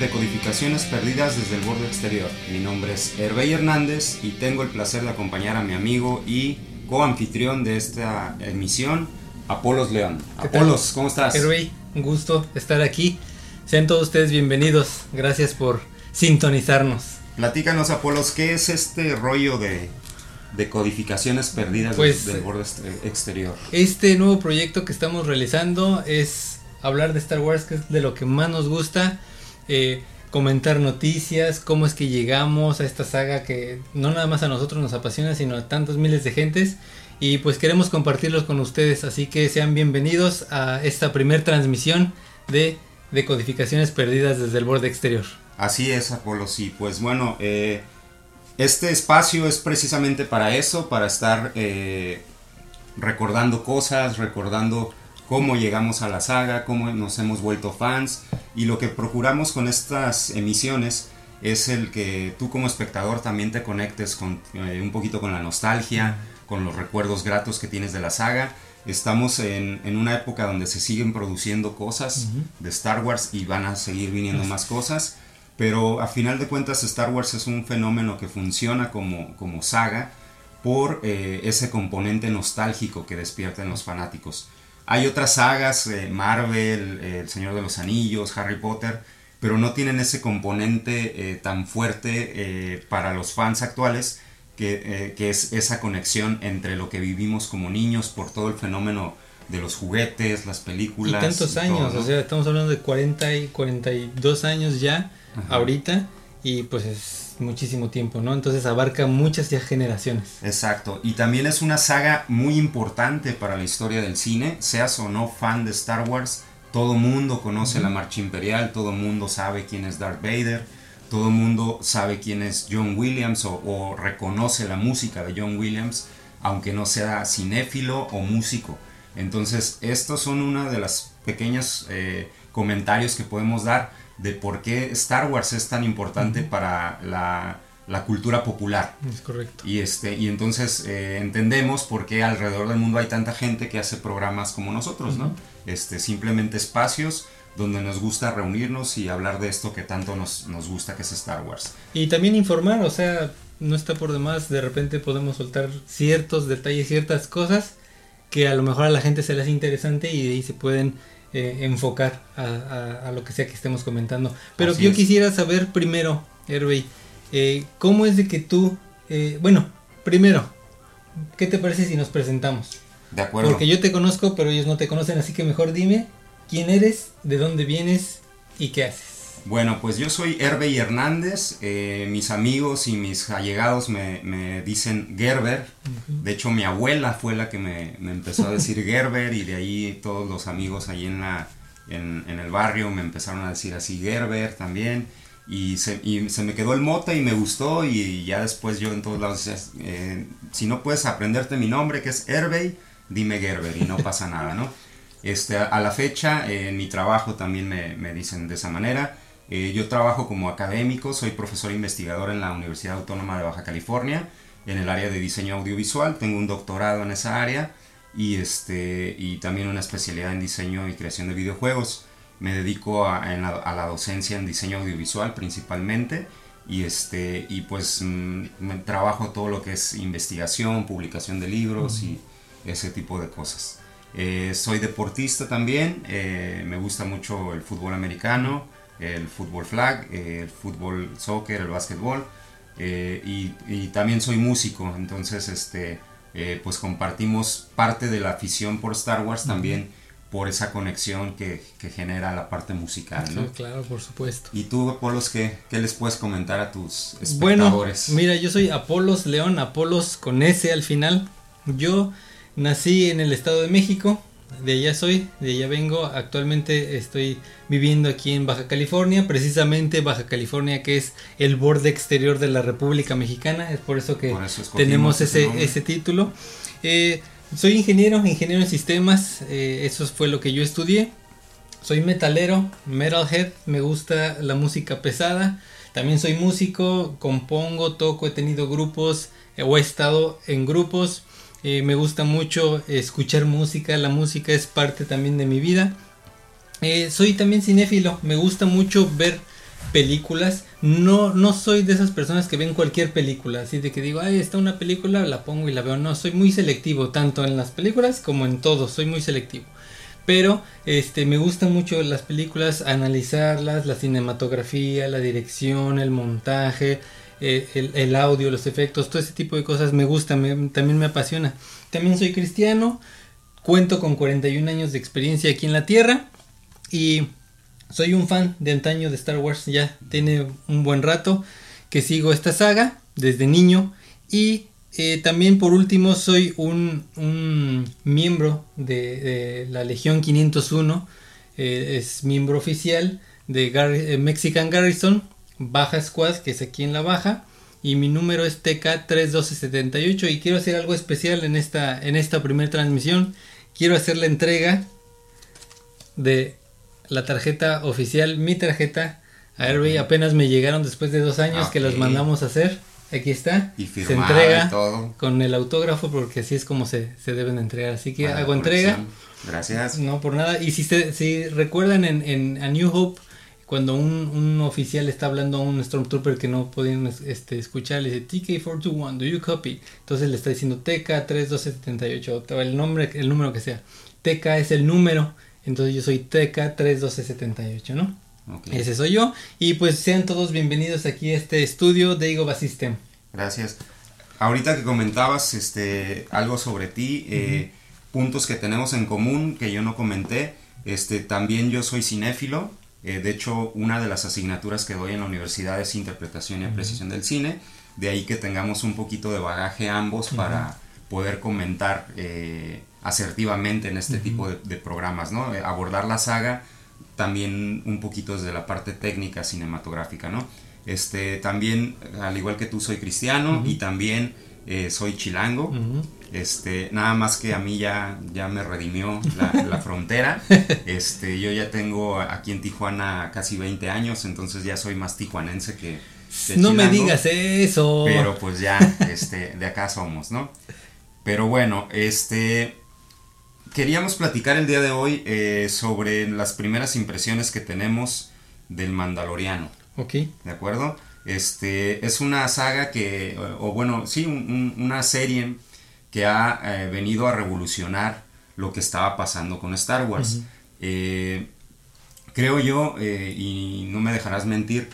Trooper de Codificaciones Perdidas desde el Borde Exterior. Mi nombre es Hervey Hernández y tengo el placer de acompañar a mi amigo y coanfitrión de esta emisión, Apolos León. Apolos, ¿cómo estás? Hervey, un gusto estar aquí. Sean todos ustedes bienvenidos. Gracias por sintonizarnos. Platícanos, Apolos, ¿qué es este rollo de, de codificaciones perdidas Pues, del borde este- exterior? Este nuevo proyecto que estamos realizando es hablar de Star Wars, que es de lo que más nos gusta. Eh, comentar noticias, cómo es que llegamos a esta saga que no nada más a nosotros nos apasiona, sino a tantos miles de gentes. Y pues queremos compartirlos con ustedes, así que sean bienvenidos a esta primer transmisión de, de codificaciones perdidas desde el borde exterior. Así es, Apolo, sí. Pues bueno, eh, este espacio es precisamente para eso, para estar eh, recordando cosas, recordando cómo llegamos a la saga, cómo nos hemos vuelto fans. Y lo que procuramos con estas emisiones es el que tú como espectador también te conectes con eh, un poquito con la nostalgia, con los recuerdos gratos que tienes de la saga. Estamos en, en una época donde se siguen produciendo cosas de Star Wars y van a seguir viniendo más cosas. Pero a final de cuentas Star Wars es un fenómeno que funciona como, como saga por eh, ese componente nostálgico que despierta en los fanáticos. Hay otras sagas, eh, Marvel, eh, El Señor de los Anillos, Harry Potter, pero no tienen ese componente eh, tan fuerte para los fans actuales que, que es esa conexión entre lo que vivimos como niños por todo el fenómeno de los juguetes, las Y películas. tantos y todo, años, ¿no? o sea, estamos hablando de 40 y 42 años ya Ajá. ahorita y pues es muchísimo tiempo, ¿no? Entonces abarca muchas ya generaciones. Exacto, y también es una saga muy importante para la historia del cine, seas o no fan de Star Wars, todo mundo conoce la marcha imperial, todo mundo sabe quién es Darth Vader, todo mundo sabe quién es John Williams o, o reconoce la música de John Williams, aunque no sea cinéfilo o músico. Entonces, estos son una de las pequeños eh, comentarios que podemos dar de por qué Star Wars es tan importante para la, la cultura popular. Es correcto. Y, este, y entonces eh, entendemos por qué alrededor del mundo hay tanta gente que hace programas como nosotros, ¿no? Este, simplemente espacios donde nos gusta reunirnos y hablar de esto que tanto nos, nos gusta que es Star Wars. Y también informar, o sea, no está por demás, de repente podemos soltar ciertos detalles, ciertas cosas que a lo mejor a la gente se les hace interesante y de ahí se pueden eh, enfocar a, a- a lo que sea que estemos comentando. Pero Así yo es. quisiera saber primero, Hervey, eh, ¿cómo es de que tú, eh, bueno, primero, ¿qué te parece si nos presentamos? ¿De acuerdo? Porque yo te conozco, pero ellos no te conocen, así que mejor dime quién eres, de dónde vienes y qué haces. Bueno, pues yo soy Hervey Hernández, eh, mis amigos y mis allegados me, me dicen Gerber, de hecho mi abuela fue la que me, me empezó a decir Gerber y de ahí todos los amigos ahí en, la, en, en el barrio me empezaron a decir así Gerber también y se, y se me quedó el mote y me gustó y ya después yo en todos lados decía, eh, si no puedes aprenderte mi nombre que es Hervey, dime Gerber y no pasa nada, ¿no? Este, a la fecha, eh, en mi trabajo también me, me dicen de esa manera. Eh, yo trabajo como académico, soy profesor investigador en la Universidad Autónoma de Baja California, en el área de diseño audiovisual, tengo un doctorado en esa área y, este, y también una especialidad en diseño y creación de videojuegos. Me dedico a, a la docencia en diseño audiovisual principalmente y, este, y pues mm, me trabajo todo lo que es investigación, publicación de libros y ese tipo de cosas. Eh, soy deportista también, eh, me gusta mucho el fútbol americano, el fútbol flag, el fútbol soccer, el básquetbol eh, y, y también soy músico, entonces este, eh, pues compartimos parte de la afición por Star Wars también por esa conexión que, que genera la parte musical. claro, por supuesto. ¿Y tú, Polos, qué, qué les puedes comentar a tus Bueno, espectadores? mira, yo soy Apolos León, Apolos con S al final. Yo nací en el Estado de México, de allá soy, de allá vengo. Actualmente estoy viviendo aquí en Baja California, precisamente Baja California que es el borde exterior de la República Mexicana, es por eso que Por eso escogimos tenemos ese ese, nombre. ese título. Eh, soy ingeniero, ingeniero en sistemas, eh, eso fue lo que yo estudié. Soy metalero, metalhead, me gusta la música pesada. También soy músico, compongo, toco, he tenido grupos eh, o he estado en grupos. Eh, me gusta mucho escuchar música, la música es parte también de mi vida. Eh, soy también cinéfilo, me gusta mucho ver películas. No, no soy de esas personas que ven cualquier película, así de que digo, ay, está una película, la pongo y la veo. No, soy muy selectivo, tanto en las películas como en todo, soy muy selectivo. Pero este me gustan mucho las películas, analizarlas, la cinematografía, la dirección, el montaje, eh, el, audio, los efectos, todo ese tipo de cosas me gusta, también me apasiona. También soy cristiano, cuento con 41 años de experiencia aquí en la Tierra y soy un fan de antaño de Star Wars, ya tiene un buen rato que sigo esta saga desde niño y eh, también por último soy un, miembro de, la Legión 501, eh, es miembro oficial de Mexican Garrison, Baja Squad, que es aquí en la Baja, y mi número es TK31278 y quiero hacer algo especial en esta, en esta primera transmisión, quiero hacer la entrega de la tarjeta oficial, mi tarjeta Airbnb apenas me llegaron después de dos años que los mandamos a hacer. Aquí está. Y se entrega todo. con el autógrafo porque así es como se, se deben entregar. Así que hago entrega. Gracias. No, por nada. Y si, si recuerdan en, en A New Hope, cuando un, un, oficial está hablando a un Stormtrooper que no podían este, escuchar, le dice TK421, do you copy? Entonces le está diciendo TK31278, el nombre, el número que sea. TK es el número entonces yo soy TK31278, ¿no? Ese soy yo. Y pues sean todos bienvenidos aquí a este estudio de Ego System. Gracias. Ahorita que comentabas este, algo sobre ti, eh, puntos que tenemos en común que yo no comenté. Este, también yo soy cinéfilo. Eh, de hecho, una de las asignaturas que doy en la universidad es interpretación y apreciación del cine. De ahí que tengamos un poquito de bagaje ambos para poder comentar eh, asertivamente en este tipo de, programas, ¿no? Eh, abordar la saga también un poquito desde la parte técnica cinematográfica, ¿no? Este, también, al igual que tú, soy cristiano y también eh, soy chilango. Este, nada más que a mí ya, ya me redimió la, frontera. Este, yo ya tengo aquí en Tijuana casi 20 años, entonces ya soy más tijuanense que, no me digas eso. Pero pues ya, este, de acá somos, ¿no? Pero bueno, este, queríamos platicar el día de hoy eh, sobre las primeras impresiones que tenemos del Mandaloriano. Ok. ¿De acuerdo? Este, es una saga que, o, bueno, sí, una serie que ha eh, venido a revolucionar lo que estaba pasando con Star Wars. Eh, creo yo, y no me dejarás mentir,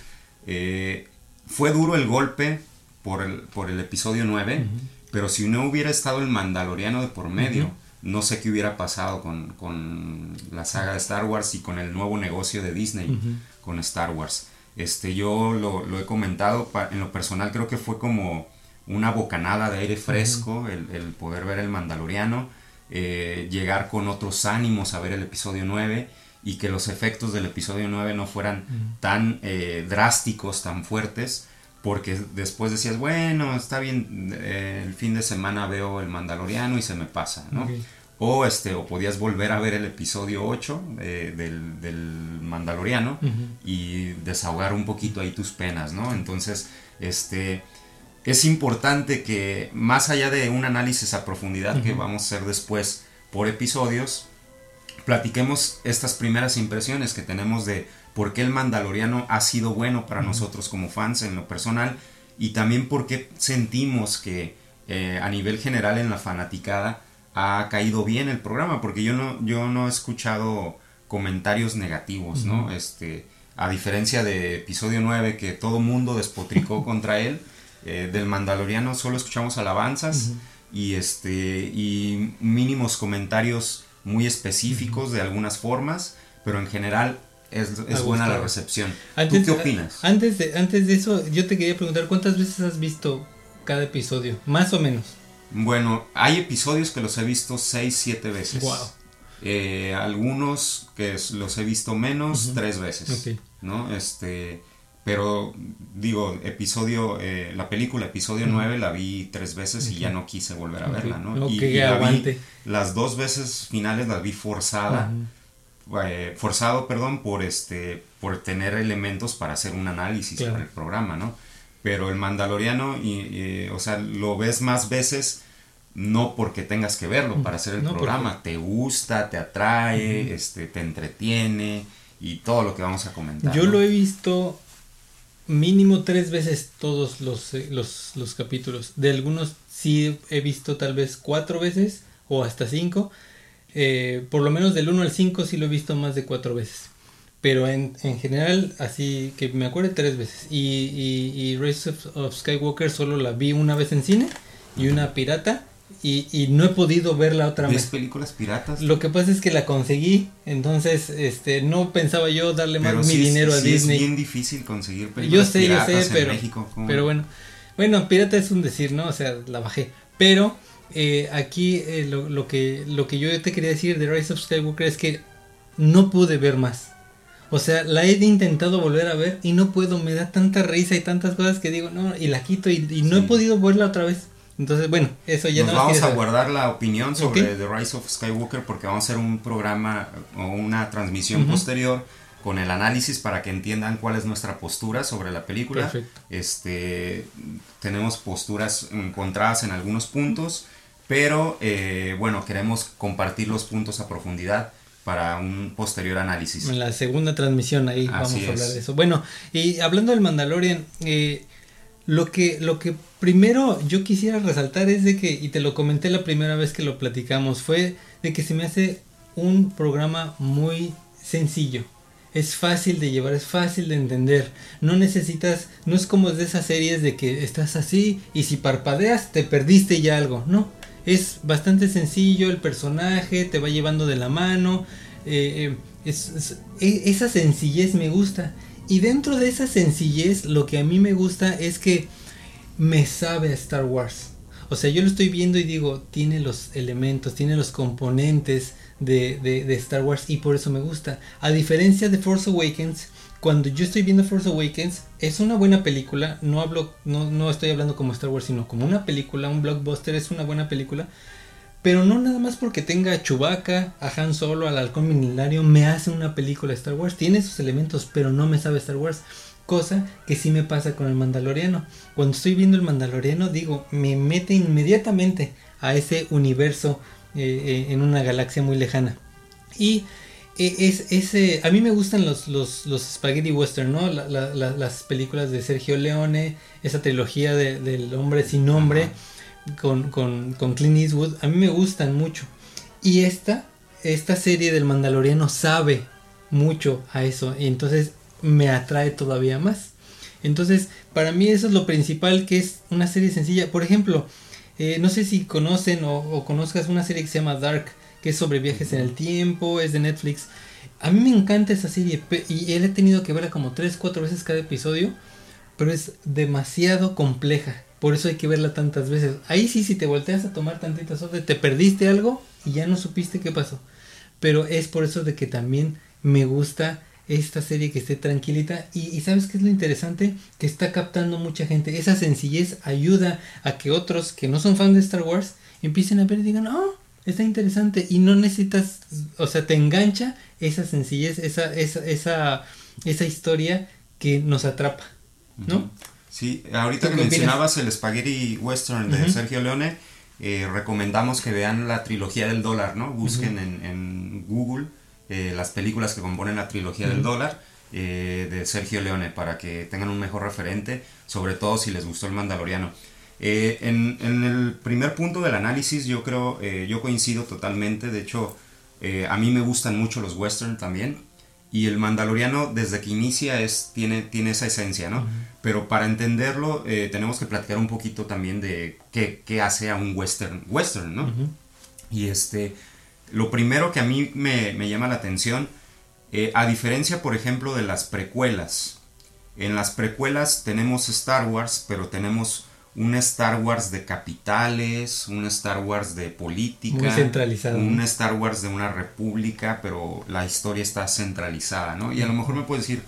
fue duro el golpe por el, por el episodio 9, pero si no hubiera estado el Mandaloriano de por medio, no sé qué hubiera pasado con, la saga de Star Wars y con el nuevo negocio de Disney con Star Wars. Este, yo lo, he comentado, en lo personal creo que fue como una bocanada de aire fresco el, poder ver el Mandaloriano, eh, llegar con otros ánimos a ver el episodio 9 y que los efectos del episodio 9 no fueran tan eh, drásticos, tan fuertes, porque después decías, bueno, está bien, eh, el fin de semana veo el Mandaloriano y se me pasa, ¿no? O, este, o podías volver a ver el episodio 8 eh, del, Mandaloriano y desahogar un poquito ahí tus penas, ¿no? Entonces, este, es importante que más allá de un análisis a profundidad que vamos a hacer después por episodios, platiquemos estas primeras impresiones que tenemos de por qué el Mandaloriano ha sido bueno para nosotros como fans en lo personal y también por qué sentimos que eh, a nivel general en la fanaticada ha caído bien el programa, porque yo no, yo no he escuchado comentarios negativos, ¿no? Este, a diferencia de episodio 9 que todo mundo despotricó contra él, eh, del Mandaloriano solo escuchamos alabanzas y este y mínimos comentarios muy específicos de algunas formas, pero en general es, buena la recepción. ¿Tú qué opinas? Antes de, antes de eso, yo te quería preguntar, ¿cuántas veces has visto cada episodio? Más o menos. Bueno, hay episodios que los he visto 6, 7 veces. Wow. Eh, algunos que los he visto menos, 3 tres veces. ¿No? Este. Pero digo, episodio, eh, la película, episodio 9, la vi tres veces y ya no quise volver a verla, ¿no? y, las dos veces finales las vi forzada eh, forzado, perdón, por este, por tener elementos para hacer un análisis para el programa, ¿no? Pero el Mandaloriano, y, o sea, lo ves más veces no porque tengas que verlo para hacer el programa, te gusta, te atrae, este, te entretiene y todo lo que vamos a comentar. Yo lo he visto mínimo tres veces todos los, eh, los, los, capítulos. De algunos sí he visto tal vez cuatro veces o hasta cinco. Eh, por lo menos del 1 al 5 sí lo he visto más de cuatro veces. Pero en, en general, así que me acuerdo tres veces. Y, y, y Race of Skywalker solo la vi una vez en cine y una pirata y, y, no he podido verla otra vez. películas piratas? Lo que pasa es que la conseguí, entonces este no pensaba yo darle más mi dinero a Disney. Es bien difícil conseguir películas yo sé, yo sé, pero, Pero bueno, bueno, pirata es un decir, ¿no? O sea, la bajé. Pero eh, aquí eh, lo, lo, que, lo que yo te quería decir de Rise of Skywalker es que no pude ver más. O sea, la he intentado volver a ver y no puedo, me da tanta risa y tantas cosas que digo, no, y la quito y, y no he podido verla otra vez. Entonces, bueno, eso ya Nos vamos a guardar la opinión sobre The Rise of Skywalker porque vamos a hacer un programa o una transmisión posterior con el análisis para que entiendan cuál es nuestra postura sobre la película. Perfecto. Este, tenemos posturas encontradas en algunos puntos, pero eh, bueno, queremos compartir los puntos a profundidad para un posterior análisis. En la segunda transmisión ahí vamos a hablar de eso. Bueno, y hablando del Mandalorian, eh, lo que, lo que primero yo quisiera resaltar es de que, y te lo comenté la primera vez que lo platicamos, fue de que se me hace un programa muy sencillo. Es fácil de llevar, es fácil de entender. No necesitas, no es como de esas series de que estás así y si parpadeas te perdiste ya algo. No, es bastante sencillo, el personaje te va llevando de la mano. Eh, eh, e, esa sencillez me gusta. Y dentro de esa sencillez, lo que a mí me gusta es que me sabe a Star Wars. O sea, yo lo estoy viendo y digo, tiene los elementos, tiene los componentes de, de, Star Wars y por eso me gusta. A diferencia de Force Awakens, cuando yo estoy viendo Force Awakens, es una buena película. No hablo, no, no estoy hablando como Star Wars, sino como una película, un blockbuster, es una buena película. Pero no nada más porque tenga a Chewbacca, a Han Solo, al Halcón Milenario, me hace una película Star Wars. Tiene sus elementos, pero no me sabe Star Wars. Cosa que sí me pasa con el Mandaloriano. Cuando estoy viendo el Mandaloriano, digo, me mete inmediatamente a ese universo eh, eh, en una galaxia muy lejana. Y es, ese, a mí me gustan los, los, los spaghetti western, ¿no? las películas de Sergio Leone, esa trilogía del hombre sin nombre con, con, con Clint Eastwood, a mí me gustan mucho. Y esta, esta serie del Mandaloriano sabe mucho a eso. Y entonces me atrae todavía más. Entonces, para mí eso es lo principal, que es una serie sencilla. Por ejemplo, eh, no sé si conocen o, o, conozcas una serie que se llama Dark, que es sobre viajes en el tiempo, es de Netflix. A mí me encanta esa serie y él he tenido que verla como 3, 4 veces cada episodio, pero es demasiado compleja. Por eso hay que verla tantas veces. Ahí sí, si te volteas a tomar tantita soda, te perdiste algo y ya no supiste qué pasó. Pero es por eso de que también me gusta esta serie que esté tranquilita. Y, sabes qué es lo interesante? Que está captando mucha gente. Esa sencillez ayuda a que otros que no son fans de Star Wars empiecen a ver y digan, oh, está interesante. Y no necesitas, o sea, te engancha esa sencillez, esa, esa, esa, esa historia que nos atrapa. ¿No? Sí, ahorita que mencionabas el Spaghetti Western de Sergio Leone, eh, recomendamos que vean la trilogía del dólar, ¿no? Busquen en, Google eh, las películas que componen la trilogía del dólar eh, de Sergio Leone para que tengan un mejor referente, sobre todo si les gustó el Mandaloriano. En, en, el primer punto del análisis yo creo, yo coincido totalmente, de hecho a mí me gustan mucho los western también, y el Mandaloriano desde que inicia es, tiene, tiene esa esencia, ¿no? Pero para entenderlo eh, tenemos que platicar un poquito también de qué, qué hace a un western, western, ¿no? Y este, lo primero que a mí me, me llama la atención, eh, a diferencia por ejemplo de las precuelas, en las precuelas tenemos Star Wars, pero tenemos un Star Wars de capitales, un Star Wars de política, Muy centralizado. un Star Wars de una república, pero la historia está centralizada, ¿no? Y a lo mejor me puedes decir,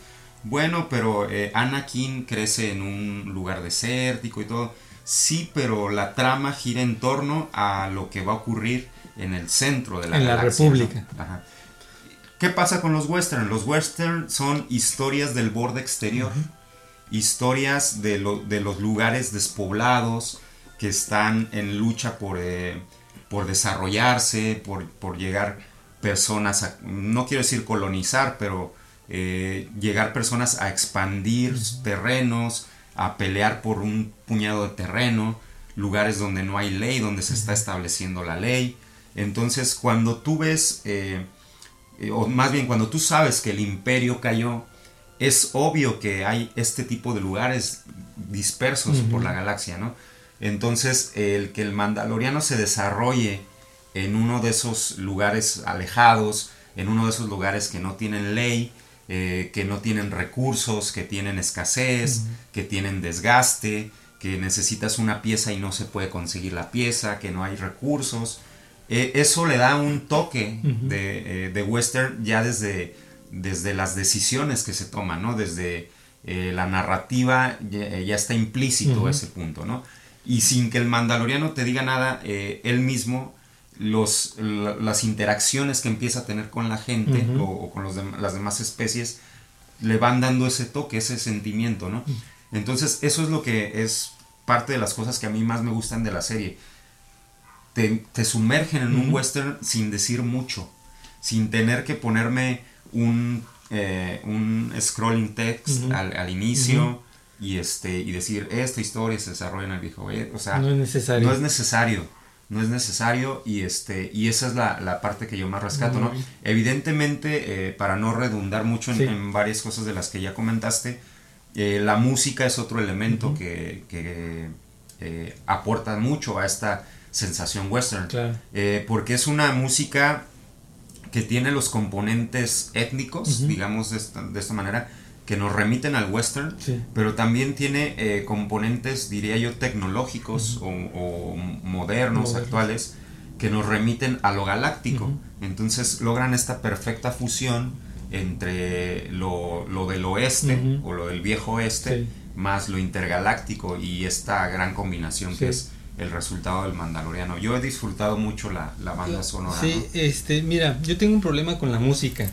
bueno, pero eh, Anakin crece en un lugar desértico y todo. Sí, pero la trama gira en torno a lo que va a ocurrir en el centro de la, en la república. ¿Qué pasa con los western? Los western son historias del borde exterior historias de, de los lugares despoblados, que están en lucha por, eh, por desarrollarse, por, por, llegar personas, a, no quiero decir colonizar, pero eh, llegar personas a expandir terrenos, a pelear por un puñado de terreno, lugares donde no hay ley, donde se está estableciendo la ley. Entonces, cuando tú ves, eh, o más bien cuando tú sabes que el imperio cayó, es obvio que hay este tipo de lugares dispersos por la galaxia, ¿no? Entonces, el que el mandaloriano se desarrolle en uno de esos lugares alejados, en uno de esos lugares que no tienen ley, eh, que no tienen recursos, que tienen escasez, que tienen desgaste, que necesitas una pieza y no se puede conseguir la pieza, que no hay recursos. Eh, eso le da un toque eh, de, western ya desde, desde las decisiones que se toman, ¿no? Desde la narrativa ya, está implícito ese punto, ¿no? Y sin que el mandaloriano te diga nada, él mismo los, las interacciones que empieza a tener con la gente o, con los las demás especies le van dando ese toque, ese sentimiento, ¿no? Entonces, eso es lo que es parte de las cosas que a mí más me gustan de la serie. Te, te sumergen en un western sin decir mucho, sin tener que ponerme un, eh, un scrolling text al, al, inicio y, este, y decir, esta historia se desarrolla en el viejo. O sea, no es necesario. No es necesario no es necesario y este y esa es la, parte que yo más rescato, ¿no? Evidentemente, eh, para no redundar mucho en, varias cosas de las que ya comentaste, eh, la música es otro elemento que, eh, aporta mucho a esta sensación western, porque es una música que tiene los componentes étnicos, digamos de de esta manera, que nos remiten al western, pero también tiene eh, componentes, diría yo, tecnológicos o, modernos, actuales, que nos remiten a lo galáctico. Entonces logran esta perfecta fusión entre lo, del oeste o lo del viejo oeste, más lo intergaláctico y esta gran combinación que es el resultado del Mandaloriano. Yo he disfrutado mucho la, banda sonora. Sí, este, mira, yo tengo un problema con la música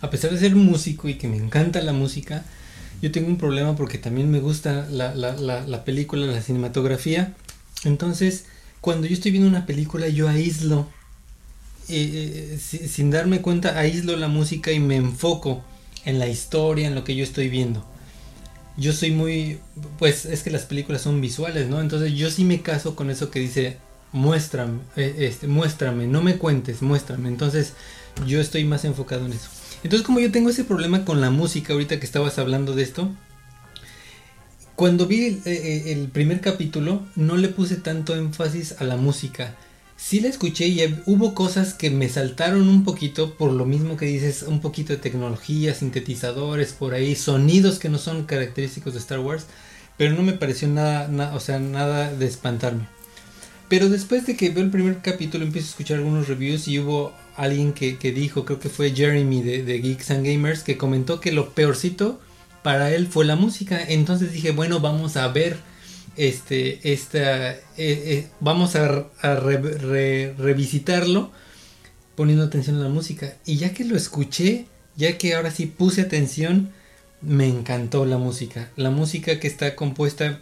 a pesar de ser músico y que me encanta la música, yo tengo un problema porque también me gusta la, la, la, película, la cinematografía. Entonces, cuando yo estoy viendo una película, yo aíslo, eh, eh, sin darme cuenta, aíslo la música y me enfoco en la historia, en lo que yo estoy viendo. Yo soy muy, pues es que las películas son visuales, ¿no? Entonces yo sí me caso con eso que dice, muéstrame, eh, este, muéstrame, no me cuentes, muéstrame. Entonces yo estoy más enfocado en eso. Entonces, como yo tengo ese problema con la música, ahorita que estabas hablando de esto, cuando vi el, eh, eh, primer capítulo, no le puse tanto énfasis a la música. Sí la escuché y hubo cosas que me saltaron un poquito, por lo mismo que dices, un poquito de tecnología, sintetizadores, por ahí, sonidos que no son característicos de Star Wars, pero no me pareció nada, o sea, nada de espantarme. Pero después de que veo el primer capítulo, empiezo a escuchar algunos reviews y hubo alguien que, dijo, creo que fue Jeremy de, Geeks and Gamers, que comentó que lo peorcito para él fue la música. Entonces dije, bueno, vamos a ver este, esta, eh, eh, vamos a, revisitarlo poniendo atención a la música. Y ya que lo escuché, ya que ahora sí puse atención, me encantó la música. La música que está compuesta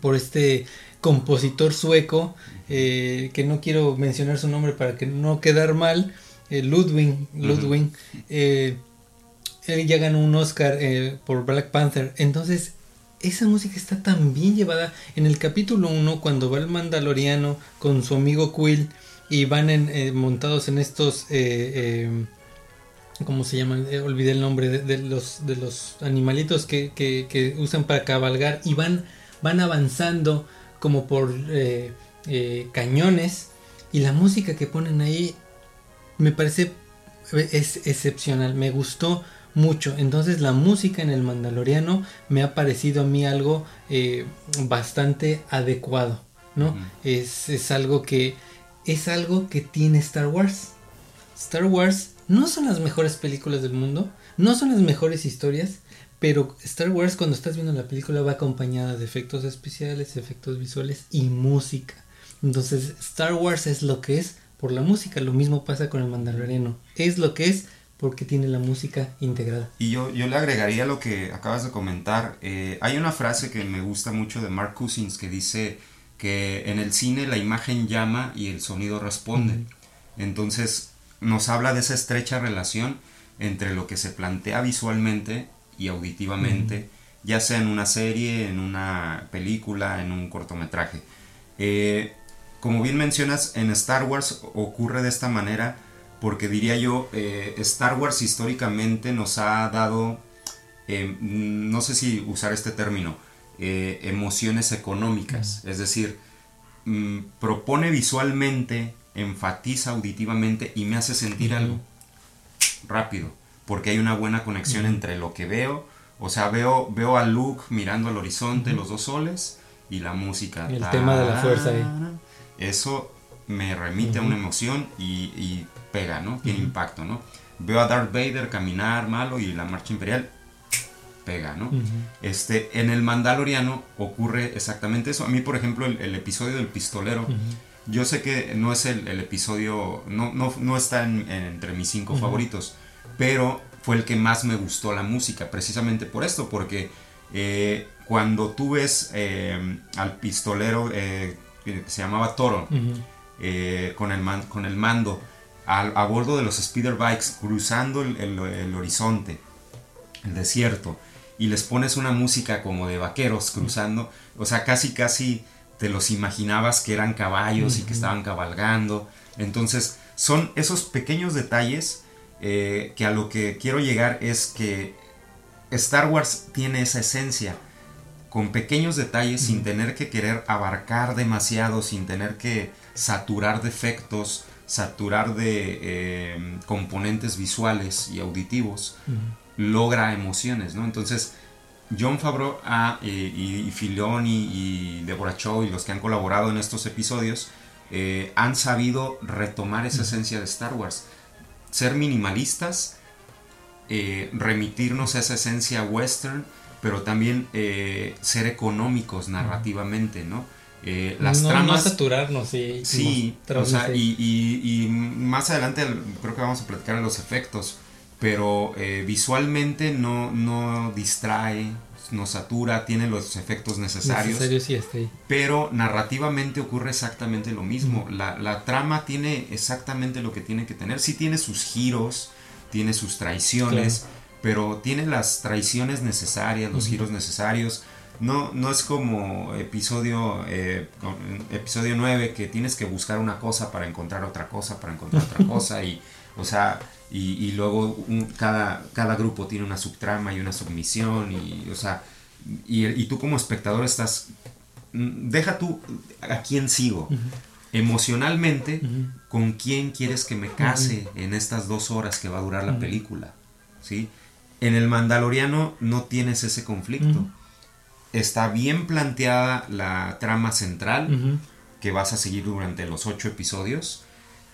por este compositor sueco, eh, que no quiero mencionar su nombre para que no quedar mal, eh, Ludwig, Ludwig eh, él ya ganó un Oscar por Black Panther. Entonces, esa música está tan bien llevada. En el capítulo 1, cuando va el Mandaloriano con su amigo Quill y van en, montados en estos. ¿Cómo se llaman? olvidé el nombre de, los, de los animalitos que, que, usan para cabalgar y van, van avanzando como por cañones. Y la música que ponen ahí me parece es excepcional, me gustó mucho. Entonces la música en el Mandaloriano me ha parecido a mí algo eh, bastante adecuado, ¿no? es, es, algo que es algo que tiene Star Wars. Star Wars no son las mejores películas del mundo, no son las mejores historias, pero Star Wars cuando estás viendo la película va acompañada de efectos especiales, efectos visuales y música. Entonces Star Wars es lo que es por la música. Lo mismo pasa con el mandaloriano. Es lo que es porque tiene la música integrada. Y yo, yo le agregaría lo que acabas de comentar. Eh, hay una frase que me gusta mucho de Mark Cousins que dice que en el cine la imagen llama y el sonido responde. Entonces nos habla de esa estrecha relación entre lo que se plantea visualmente y auditivamente, ya sea en una serie, en una película, en un cortometraje. Eh, como bien mencionas, en Star Wars ocurre de esta manera porque diría yo, eh, Star Wars históricamente nos ha dado, eh, no sé si usar este término, emociones económicas, es decir, mm, propone visualmente, enfatiza auditivamente y me hace sentir algo rápido, porque hay una buena conexión entre lo que veo, o sea, veo, veo a Luke mirando al horizonte, los dos soles, y la música. El tema de la fuerza ahí. Eso me remite a una emoción y, pega, ¿no? Tiene impacto, ¿no? Veo a Darth Vader caminar malo y la marcha imperial pega, ¿no? este, en el Mandaloriano ocurre exactamente eso. A mí, por ejemplo, el, episodio del pistolero, yo sé que no es el, episodio, no, no, está entre mis cinco favoritos, pero fue el que más me gustó la música, precisamente por esto, porque eh, cuando tú ves eh, al pistolero eh, que se llamaba Toro, con, el con el mando, a bordo de los speeder bikes, cruzando el, horizonte, el desierto, y les pones una música como de vaqueros cruzando, o sea, casi casi te los imaginabas que eran caballos y que estaban cabalgando. Entonces, son esos pequeños detalles que a lo que quiero llegar es que Star Wars tiene esa esencia, con pequeños detalles, sin tener que querer abarcar demasiado, sin tener que saturar de efectos, saturar de eh, componentes visuales y auditivos, logra emociones, ¿no? Entonces, John Favreau ah, y, Filoni y Deborah Chow y los que han colaborado en estos episodios eh, han sabido retomar esa esencia de Star Wars, ser minimalistas, eh, remitirnos a esa esencia western, pero también eh, ser económicos narrativamente, ¿no? Eh, las no, tramas... No saturarnos, sí. Sí, o sea, y, más adelante creo que vamos a platicar de los efectos, pero visualmente no, no distrae, no satura, tiene los efectos necesarios. sí, Pero narrativamente ocurre exactamente lo mismo. la, la, trama tiene exactamente lo que tiene que tener. Sí tiene sus giros, tiene sus traiciones, pero tiene las traiciones necesarias, los giros necesarios. No, no es como episodio, eh, episodio 9 que tienes que buscar una cosa para encontrar otra cosa, para encontrar otra cosa y, o sea, y, luego cada, cada grupo tiene una subtrama y una submisión y, o sea, y, tú como espectador estás, mm, deja tú a quién sigo, emocionalmente con quién quieres que me case en estas dos horas que va a durar la película. ¿sí? En el Mandaloriano no tienes ese conflicto. Está bien planteada la trama central que vas a seguir durante los ocho episodios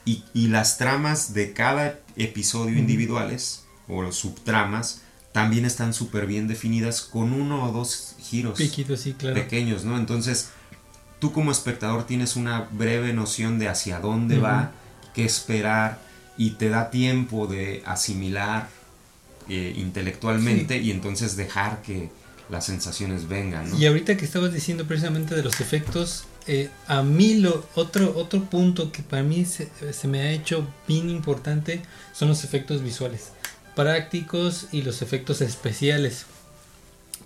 y, las tramas de cada episodio individuales o subtramas también están súper bien definidas con uno o dos giros pequeños, ¿no? Entonces, tú como espectador tienes una breve noción de hacia dónde va, qué esperar y te da tiempo de asimilar eh, intelectualmente y entonces dejar que las sensaciones vengan. Y ahorita que estabas diciendo precisamente de los efectos, eh, a mí lo otro otro punto que para mí se, se, me ha hecho bien importante son los efectos visuales prácticos y los efectos especiales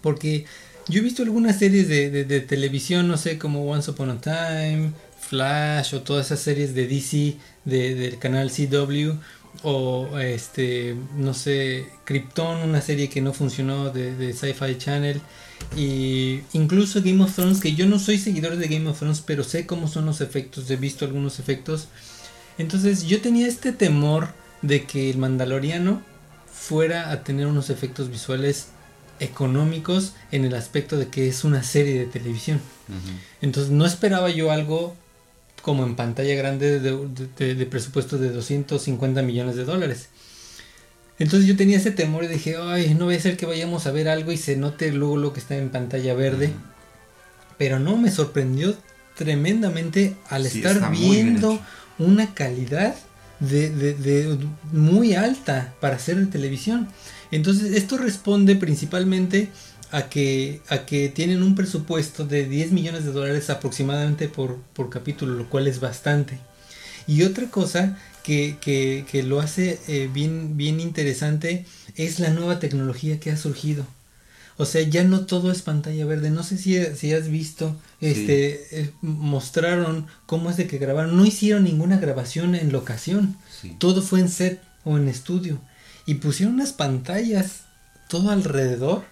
porque yo he visto algunas series de, televisión, no sé, como Once Upon a Time, Flash o todas esas series de DC del canal CW o este, no sé, Krypton, una serie que no funcionó de, de Sci-Fi Channel y incluso Game of Thrones, que yo no soy seguidor de Game of Thrones, pero sé cómo son los efectos, he visto algunos efectos. Entonces yo tenía este temor de que el Mandaloriano fuera a tener unos efectos visuales económicos en el aspecto de que es una serie de televisión. Entonces no esperaba yo algo como en pantalla grande de, presupuesto de 250 millones de dólares. Entonces yo tenía ese temor y dije, ay, no voy a ser que vayamos a ver algo y se note luego lo que está en pantalla verde. Pero no, me sorprendió tremendamente al estar viendo una calidad de, muy alta para hacer de televisión. Entonces esto responde principalmente a que, a que tienen un presupuesto de 10 millones de dólares aproximadamente por, por capítulo, lo cual es bastante. Y otra cosa que, que, que lo hace eh, bien, bien interesante es la nueva tecnología que ha surgido. O sea, ya no todo es pantalla verde. No sé si, si has visto, este, eh, mostraron cómo es de que grabaron. No hicieron ninguna grabación en locación. Todo fue en set o en estudio. Y pusieron unas pantallas todo alrededor,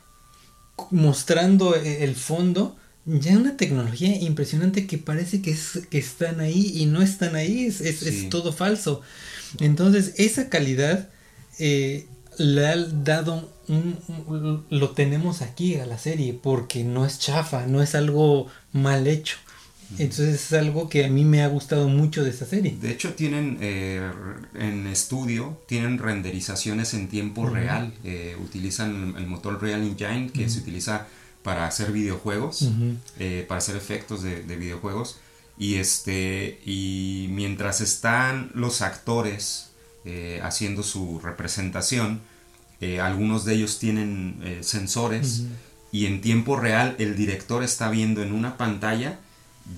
mostrando e, el fondo. Ya una tecnología impresionante que parece que, es, que están ahí y no están ahí. Es, es, todo falso. Entonces, esa calidad eh, le ha dado lo tenemos aquí a la serie porque no es chafa, no es algo mal hecho. Entonces es algo que a mí me ha gustado mucho de esta serie. De hecho tienen eh, en estudio, tienen renderizaciones en tiempo real. Eh, utilizan el motor Real Engine que se utiliza para hacer videojuegos, eh, para hacer efectos de, de, videojuegos. Y, este, y mientras están los actores haciendo su representación, algunos de ellos tienen sensores y en tiempo real el director está viendo en una pantalla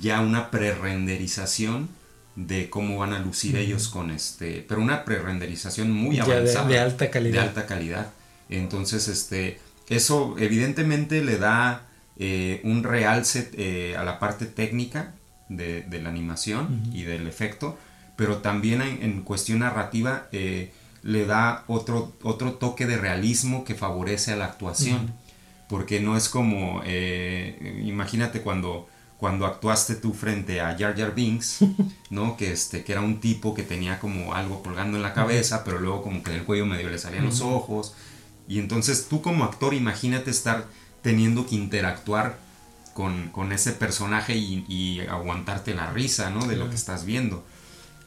ya una prerenderización de cómo van a lucir ellos con este, pero una prerenderización muy avanzada. De, alta calidad. De alta calidad. Entonces, este, eso evidentemente le da eh, un realce a la parte técnica de, la animación y del efecto, pero también en, cuestión narrativa le da otro, otro toque de realismo que favorece a la actuación. Porque no es como, eh, imagínate cuando, cuando actuaste tú frente a Jar Jar Binks, ¿no? Que, este, que era un tipo que tenía como algo colgando en la cabeza, pero luego como que del cuello medio le salían los ojos. Y entonces tú como actor imagínate estar teniendo que interactuar con, con ese personaje y, aguantarte la risa, ¿no? De lo que estás viendo.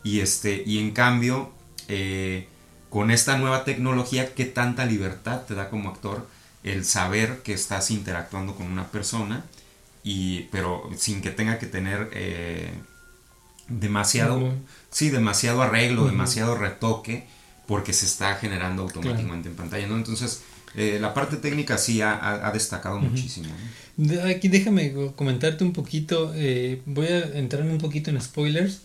Y, este, y en cambio, eh, con esta nueva tecnología, qué tanta libertad te da como actor el saber que estás interactuando con una persona, y, pero sin que tenga que tener eh, demasiado, sí, demasiado arreglo, demasiado retoque, porque se está generando automáticamente en pantalla, ¿no? Entonces, eh, la parte técnica sí ha, destacado muchísimo. Aquí déjame comentarte un poquito, eh, voy a entrar un poquito en spoilers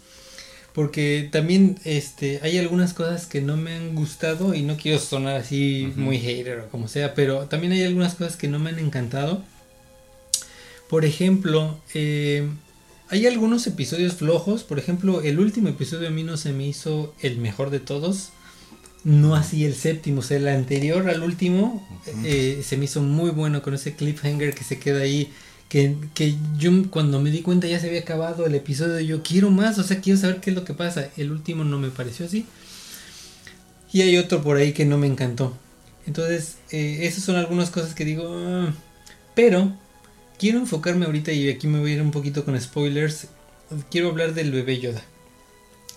porque también este hay algunas cosas que no me han gustado y no quiero sonar así muy hater o como sea, pero también hay algunas cosas que no me han encantado. Por ejemplo, eh, hay algunos episodios flojos, por ejemplo, el último episodio a mí no se me hizo el mejor de todos, no así el séptimo, o sea, el anterior al último eh, se me hizo muy bueno con ese cliffhanger que se queda ahí que, yo cuando me di cuenta ya se había acabado el episodio, yo quiero más, o sea, quiero saber qué es lo que pasa. El último no me pareció así. Y hay otro por ahí que no me encantó. Entonces, eh, esas son algunas cosas que digo, ah", pero quiero enfocarme ahorita y aquí me voy a ir un poquito con spoilers. Quiero hablar del bebé Yoda.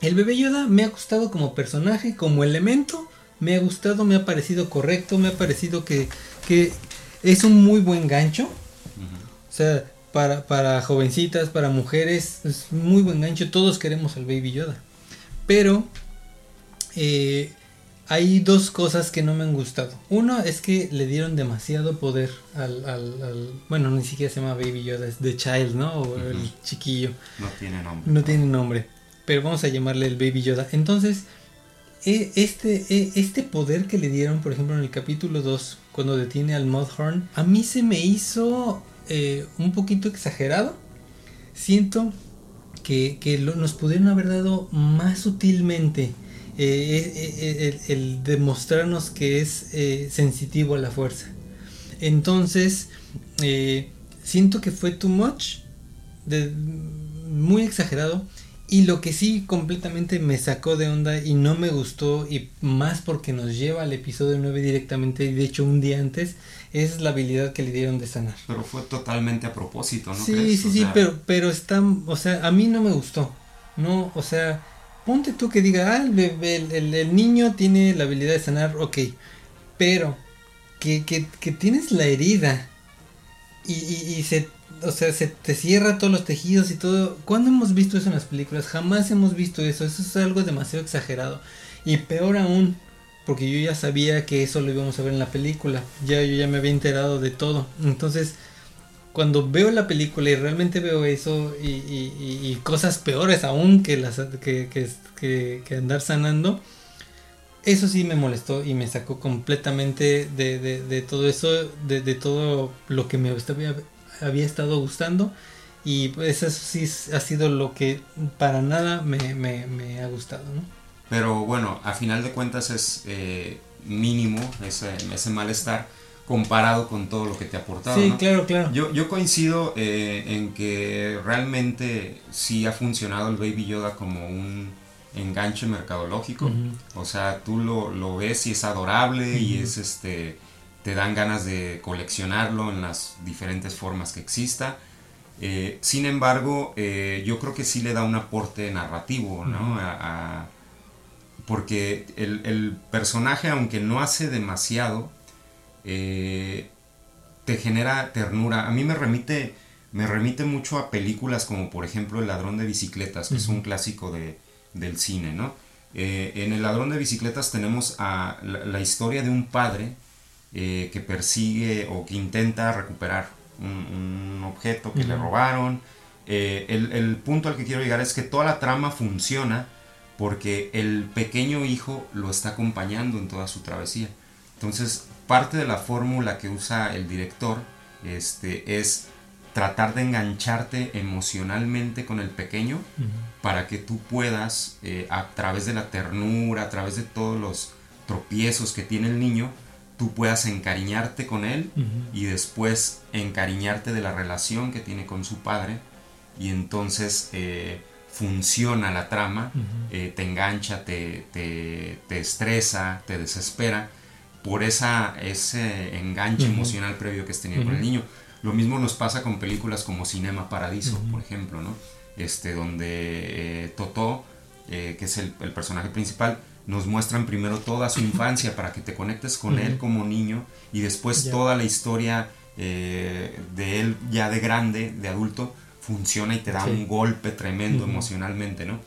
El bebé Yoda me ha gustado como personaje, como elemento. Me ha gustado, me ha parecido correcto, me ha parecido que, que es un muy buen gancho o sea, para, para jovencitas, para mujeres, es muy buen gancho. Todos queremos al Baby Yoda. Pero eh, hay dos cosas que no me han gustado. Uno es que le dieron demasiado poder al, al, bueno, ni siquiera se llama Baby Yoda, es The Child, ¿no? O el chiquillo. No tiene nombre. No tiene nombre. Pero vamos a llamarle el Baby Yoda. Entonces, e, este, e, este poder que le dieron, por ejemplo, en el capítulo 2, cuando detiene al Mudhorn, a mí se me hizo eh, un poquito exagerado. Siento que, nos pudieron haber dado más sutilmente eh, eh, el, demostrarnos que es sensitivo a la fuerza. Entonces, siento que fue too much, muy exagerado. Y lo que sí completamente me sacó de onda y no me gustó, y más porque nos lleva al episodio 9 directamente, y de hecho un día antes, es la habilidad que le dieron de sanar. Pero fue totalmente a propósito, ¿no? Sí, sí, sí, pero, pero está, o sea, a mí no me gustó. No, o sea, ponte tú que diga, ah, el, el, niño tiene la habilidad de sanar, ok, pero que, que, tienes la herida y, y, y se o sea, se te cierra todos los tejidos y todo. ¿Cuándo hemos visto eso en las películas? Jamás hemos visto eso. Eso es algo demasiado exagerado. Y peor aún, porque yo ya sabía que eso lo íbamos a ver en la película, ya yo ya me había enterado de todo, entonces cuando veo la película y realmente veo eso y, cosas peores aún que las que, que, andar sanando, eso sí me molestó y me sacó completamente de, todo eso, de, todo lo que me había, había estado gustando. Y pues eso sí ha sido lo que para nada me, ha gustado, ¿no? Pero bueno, a final de cuentas es eh, mínimo ese, ese malestar comparado con todo lo que te ha aportado. Sí, claro, claro. Yo, yo coincido eh, en que realmente sí ha funcionado el Baby Yoda como un enganche mercadológico. O sea, tú lo, ves y es adorable y es este te dan ganas de coleccionarlo en las diferentes formas que exista. Eh, sin embargo, eh, yo creo que sí le da un aporte narrativo, ¿no? porque el, el, personaje, aunque no hace demasiado, eh, te genera ternura. A mí me remite, me remite mucho a películas como por ejemplo El ladrón de bicicletas, que es un clásico de, del cine, ¿no? Eh, en El ladrón de bicicletas tenemos a la, historia de un padre eh, que persigue o que intenta recuperar un, objeto que le robaron. El, el punto al que quiero llegar es que toda la trama funciona porque el pequeño hijo lo está acompañando en toda su travesía. Entonces, parte de la fórmula que usa el director este, es tratar de engancharte emocionalmente con el pequeño para que tú puedas, eh, a través de la ternura, a través de todos los tropiezos que tiene el niño, tú puedas encariñarte con él y después encariñarte de la relación que tiene con su padre. Y entonces eh, funciona la trama, eh, te engancha, te, te, te estresa, te desespera por esa, ese enganche emocional previo que has tenido con el niño. Lo mismo nos pasa con películas como Cinema Paradiso, por ejemplo, ¿no? Este, donde eh, Totó, eh, que es el, personaje principal, nos muestran primero toda su infancia para que te conectes con él como niño y después toda la historia eh, de él ya de grande, de adulto, funciona y te da un golpe tremendo emocionalmente, ¿no?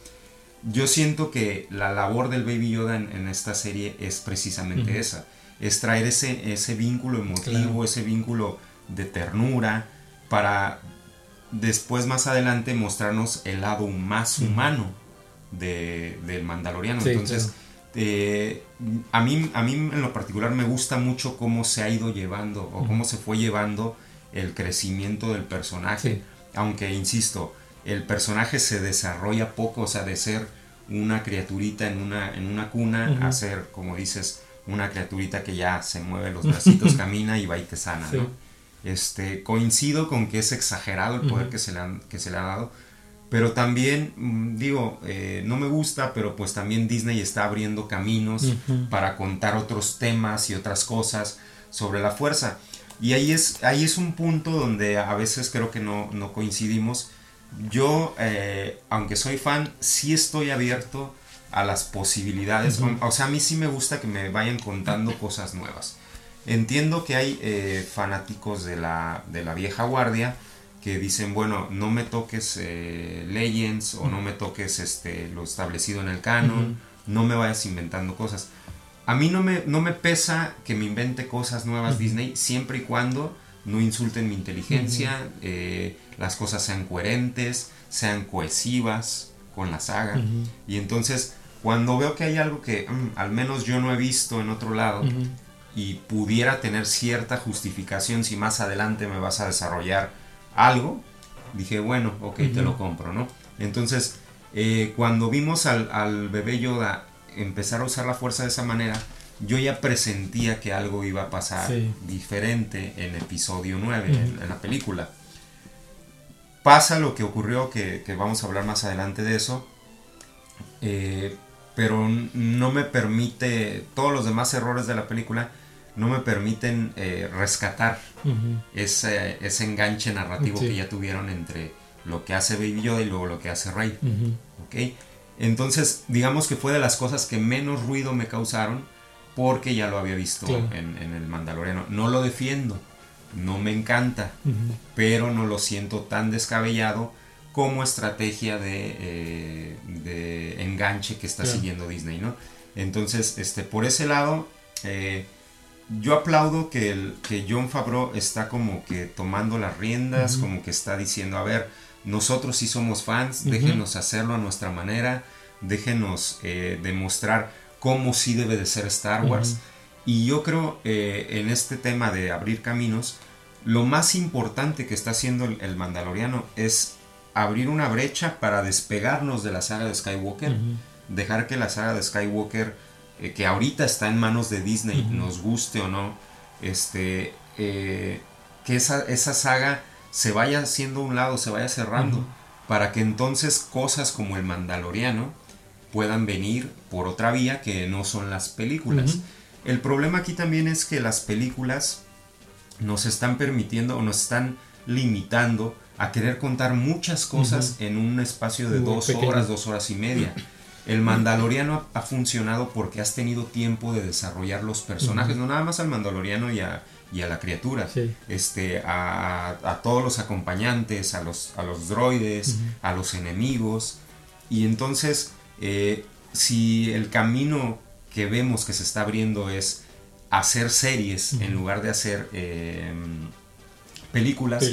Yo siento que la labor del Baby Yoda en, esta serie es precisamente esa es traer ese, ese vínculo emotivo, ese vínculo de ternura, para después más adelante mostrarnos el lado más humano de, del mandaloriano. Entonces, eh, a, mí, a mí en lo particular me gusta mucho cómo se ha ido llevando o cómo se fue llevando el crecimiento del personaje. Aunque, insisto, el personaje se desarrolla poco, o sea, de ser una criaturita en una, en una cuna a ser, como dices, una criaturita que ya se mueve los bracitos, camina y va y te sana, Este, coincido con que es exagerado el poder que, se le que se le ha dado, pero también, mm, digo, eh, no me gusta, pero pues también Disney está abriendo caminos para contar otros temas y otras cosas sobre la fuerza. Y ahí es, ahí es un punto donde a veces creo que no, no coincidimos. Yo, eh, aunque soy fan, sí estoy abierto a las posibilidades. O sea, a mí sí me gusta que me vayan contando cosas nuevas. Entiendo que hay eh, fanáticos de la, de la vieja guardia que dicen, bueno, no me toques eh, Legends o no me toques este, lo establecido en el canon, no me vayas inventando cosas. A mí no me, no me pesa que me invente cosas nuevas Disney siempre y cuando no insulten mi inteligencia, eh, las cosas sean coherentes, sean cohesivas con la saga. Y entonces cuando veo que hay algo que mm, al menos yo no he visto en otro lado y pudiera tener cierta justificación si más adelante me vas a desarrollar algo, dije, bueno, ok, te lo compro, ¿no? Entonces, eh, cuando vimos al, bebé Yoda empezar a usar la fuerza de esa manera, yo ya presentía que algo iba a pasar diferente en episodio 9, en, la película. Pasa lo que ocurrió, que, vamos a hablar más adelante de eso. Eh, pero no me permite, todos los demás errores de la película no me permiten eh, rescatar ese, ese, enganche narrativo que ya tuvieron entre lo que hace Baby Yoda y luego lo que hace Rey. Entonces, digamos que fue de las cosas que menos ruido me causaron porque ya lo había visto en, en, el Mandaloriano. No lo defiendo, no me encanta, pero no lo siento tan descabellado como estrategia de, eh, de enganche que está siguiendo Disney, ¿no? Entonces, este, por ese lado, eh, yo aplaudo que, el, que John Favreau está como que tomando las riendas, como que está diciendo, a ver, nosotros sí somos fans, déjenos hacerlo a nuestra manera, déjenos eh, demostrar cómo sí debe de ser Star Wars. Y yo creo eh, en este tema de abrir caminos, lo más importante que está haciendo el, Mandaloriano es abrir una brecha para despegarnos de la saga de Skywalker, dejar que la saga de Skywalker, eh, que ahorita está en manos de Disney, nos guste o no, este, que esa, esa saga se vaya haciendo un lado, se vaya cerrando, para que entonces cosas como el Mandaloriano puedan venir por otra vía que no son las películas. El problema aquí también es que las películas nos están permitiendo o nos están limitando a querer contar muchas cosas en un espacio de dos horas, dos horas y media. El Mandaloriano ha, funcionado porque has tenido tiempo de desarrollar los personajes, no nada más al Mandaloriano y a, y a la criatura, este, a, todos los acompañantes, a los, a los droides, a los enemigos. Y entonces, eh, si el camino que vemos que se está abriendo es hacer series en lugar de hacer em, películas,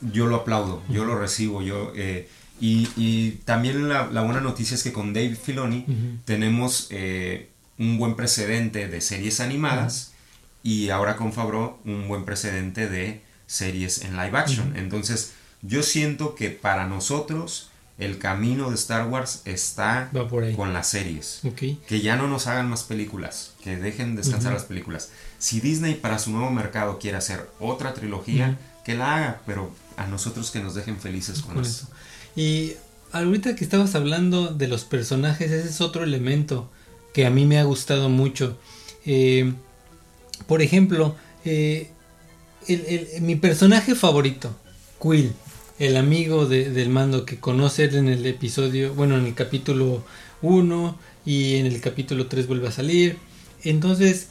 yo lo aplaudo, yo lo recibo, yo... Eh, y, también la, buena noticia es que con Dave Filoni tenemos eh, un buen precedente de series animadas y ahora con Favreau un buen precedente de series en live action. Entonces yo siento que para nosotros el camino de Star Wars está con las series. Que ya no nos hagan más películas, que dejen descansar las películas. Si Disney para su nuevo mercado quiere hacer otra trilogía, que la haga, pero a nosotros que nos dejen felices con, eso. Y ahorita que estabas hablando de los personajes, ese es otro elemento que a mí me ha gustado mucho. Eh, por ejemplo, eh, mi personaje favorito, Quill, el amigo del mando que conoce en el episodio, bueno, en el capítulo 1 y en el capítulo 3 vuelve a salir. Entonces,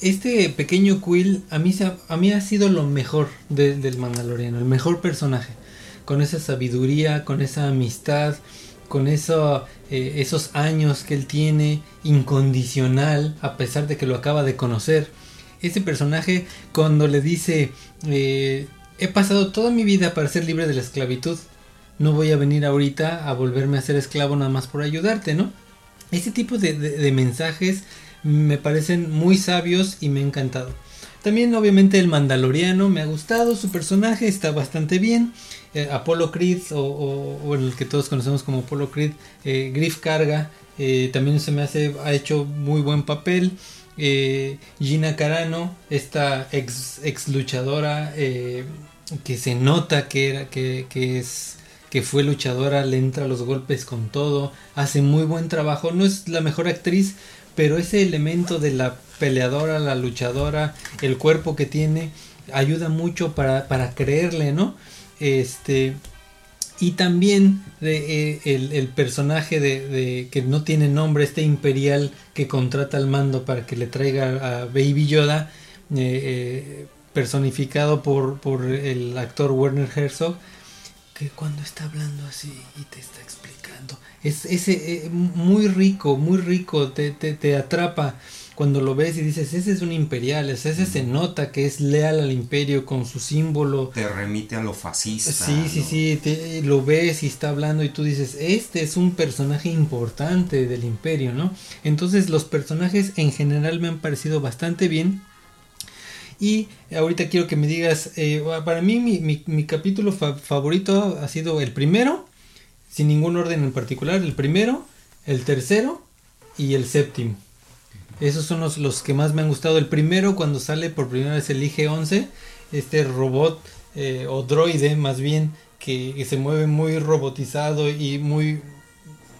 este pequeño Quill a mí, a mí ha sido lo mejor del Mandaloriano, el mejor personaje. Con esa sabiduría, con esa amistad, con eso, eh, esos años que él tiene, incondicional, a pesar de que lo acaba de conocer ese personaje cuando le dice, eh, he pasado toda mi vida para ser libre de la esclavitud, no voy a venir ahorita a volverme a ser esclavo nada más por ayudarte, ¿no? Ese tipo de, mensajes me parecen muy sabios y me ha encantado. También obviamente el Mandaloriano me ha gustado, su personaje está bastante bien. Eh, Apollo Creed o, el que todos conocemos como Apollo Creed, eh, Griff Carga, también se me hace, ha hecho muy buen papel. Eh, Gina Carano, esta ex, ex luchadora eh, que se nota que, era, que, es que fue luchadora, le entra los golpes con todo, hace muy buen trabajo, no es la mejor actriz, pero ese elemento de la peleadora, la luchadora, el cuerpo que tiene, ayuda mucho para, para creerle, ¿no? Este, y también de, eh, el, personaje de, que no tiene nombre, este imperial que contrata al mando para que le traiga a Baby Yoda, eh, eh, personificado por, por el actor Werner Herzog, que cuando está hablando así y te está explicando, es ese muy rico, muy rico, te, te, te atrapa cuando lo ves y dices, ese es un imperial, ese se nota que es leal al imperio con su símbolo. Te remite a lo fascista. Sí, sí, sí, lo ves y está hablando y tú dices, este es un personaje importante del imperio, ¿no? Entonces los personajes en general me han parecido bastante bien. Y ahorita quiero que me digas, eh, para mí mi, capítulo favorito ha sido el primero, sin ningún orden en particular, el primero, el tercero y el séptimo. Esos son los, que más me han gustado. El primero, cuando sale por primera vez el IG-11, este robot eh, o droide más bien, que, se mueve muy robotizado y muy...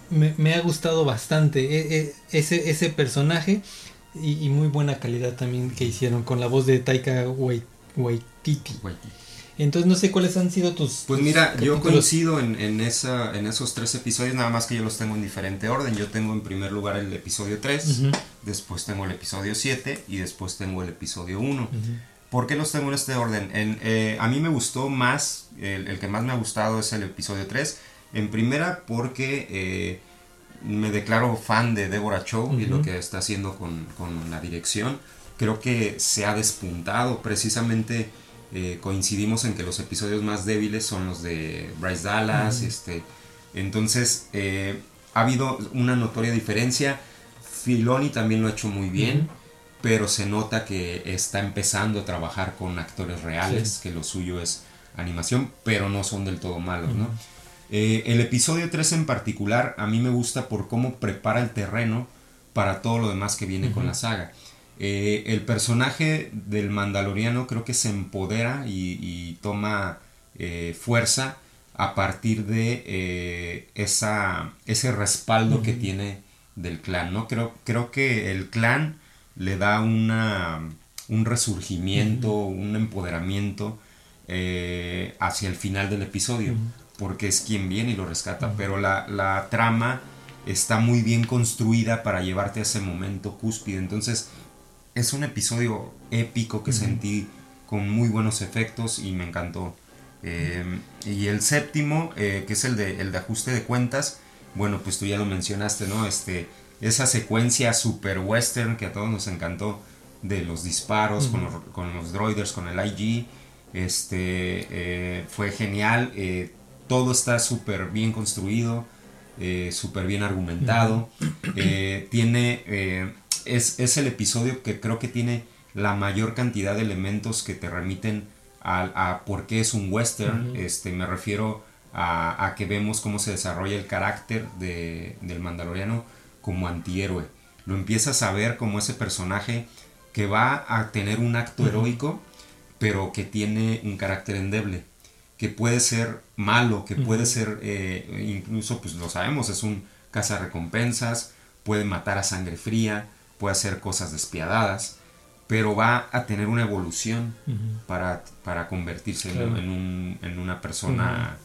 Me, ha gustado bastante e, e, ese, ese personaje y, muy buena calidad también que hicieron con la voz de Taika Waititi. Entonces no sé cuáles han sido tus... Pues mira, yo coincido en, esa, en esos tres episodios, nada más que yo los tengo en diferente orden. Yo tengo en primer lugar el episodio 3, después tengo el episodio 7 y después tengo el episodio 1. ¿Por qué los tengo en este orden? En, eh, a mí me gustó más, el, que más me ha gustado es el episodio 3. En primera porque... Eh, me declaro fan de Deborah Chow y lo que está haciendo con, con, la dirección. Creo que se ha despuntado. Precisamente eh, coincidimos en que los episodios más débiles son los de Bryce Dallas. este, entonces, eh, ha habido una notoria diferencia. Filoni también lo ha hecho muy bien, pero se nota que está empezando a trabajar con actores reales, que lo suyo es animación, pero no son del todo malos, ¿no? Eh, el episodio 3 en particular a mí me gusta por cómo prepara el terreno para todo lo demás que viene con la saga. Eh, el personaje del Mandaloriano creo que se empodera y, toma eh, fuerza a partir de esa, ese respaldo que tiene del clan. ¿no? Creo, creo que el clan le da una, un resurgimiento, un empoderamiento hacia el final del episodio porque es quien viene y lo rescata, pero la, trama está muy bien construida para llevarte a ese momento cúspide. Entonces, es un episodio épico que sentí con muy buenos efectos y me encantó. Em, y el séptimo, eh, que es el de, el de ajuste de cuentas, bueno, pues tú ya lo mencionaste, ¿no? Este, esa secuencia super western que a todos nos encantó de los disparos con, los, con, los, droiders, con el IG, este, eh, fue genial. Todo está súper bien construido, eh, súper bien argumentado. Eh, tiene, eh, es, el episodio que creo que tiene la mayor cantidad de elementos que te remiten a, por qué es un western. este, me refiero a, que vemos cómo se desarrolla el carácter del mandaloriano como antihéroe. Lo empiezas a ver como ese personaje que va a tener un acto heroico, pero que tiene un carácter endeble que puede ser malo, que puede ser, eh, incluso pues lo sabemos, es un recompensas puede matar a sangre fría, puede hacer cosas despiadadas, pero va a tener una evolución para, para, convertirse en, en, una persona,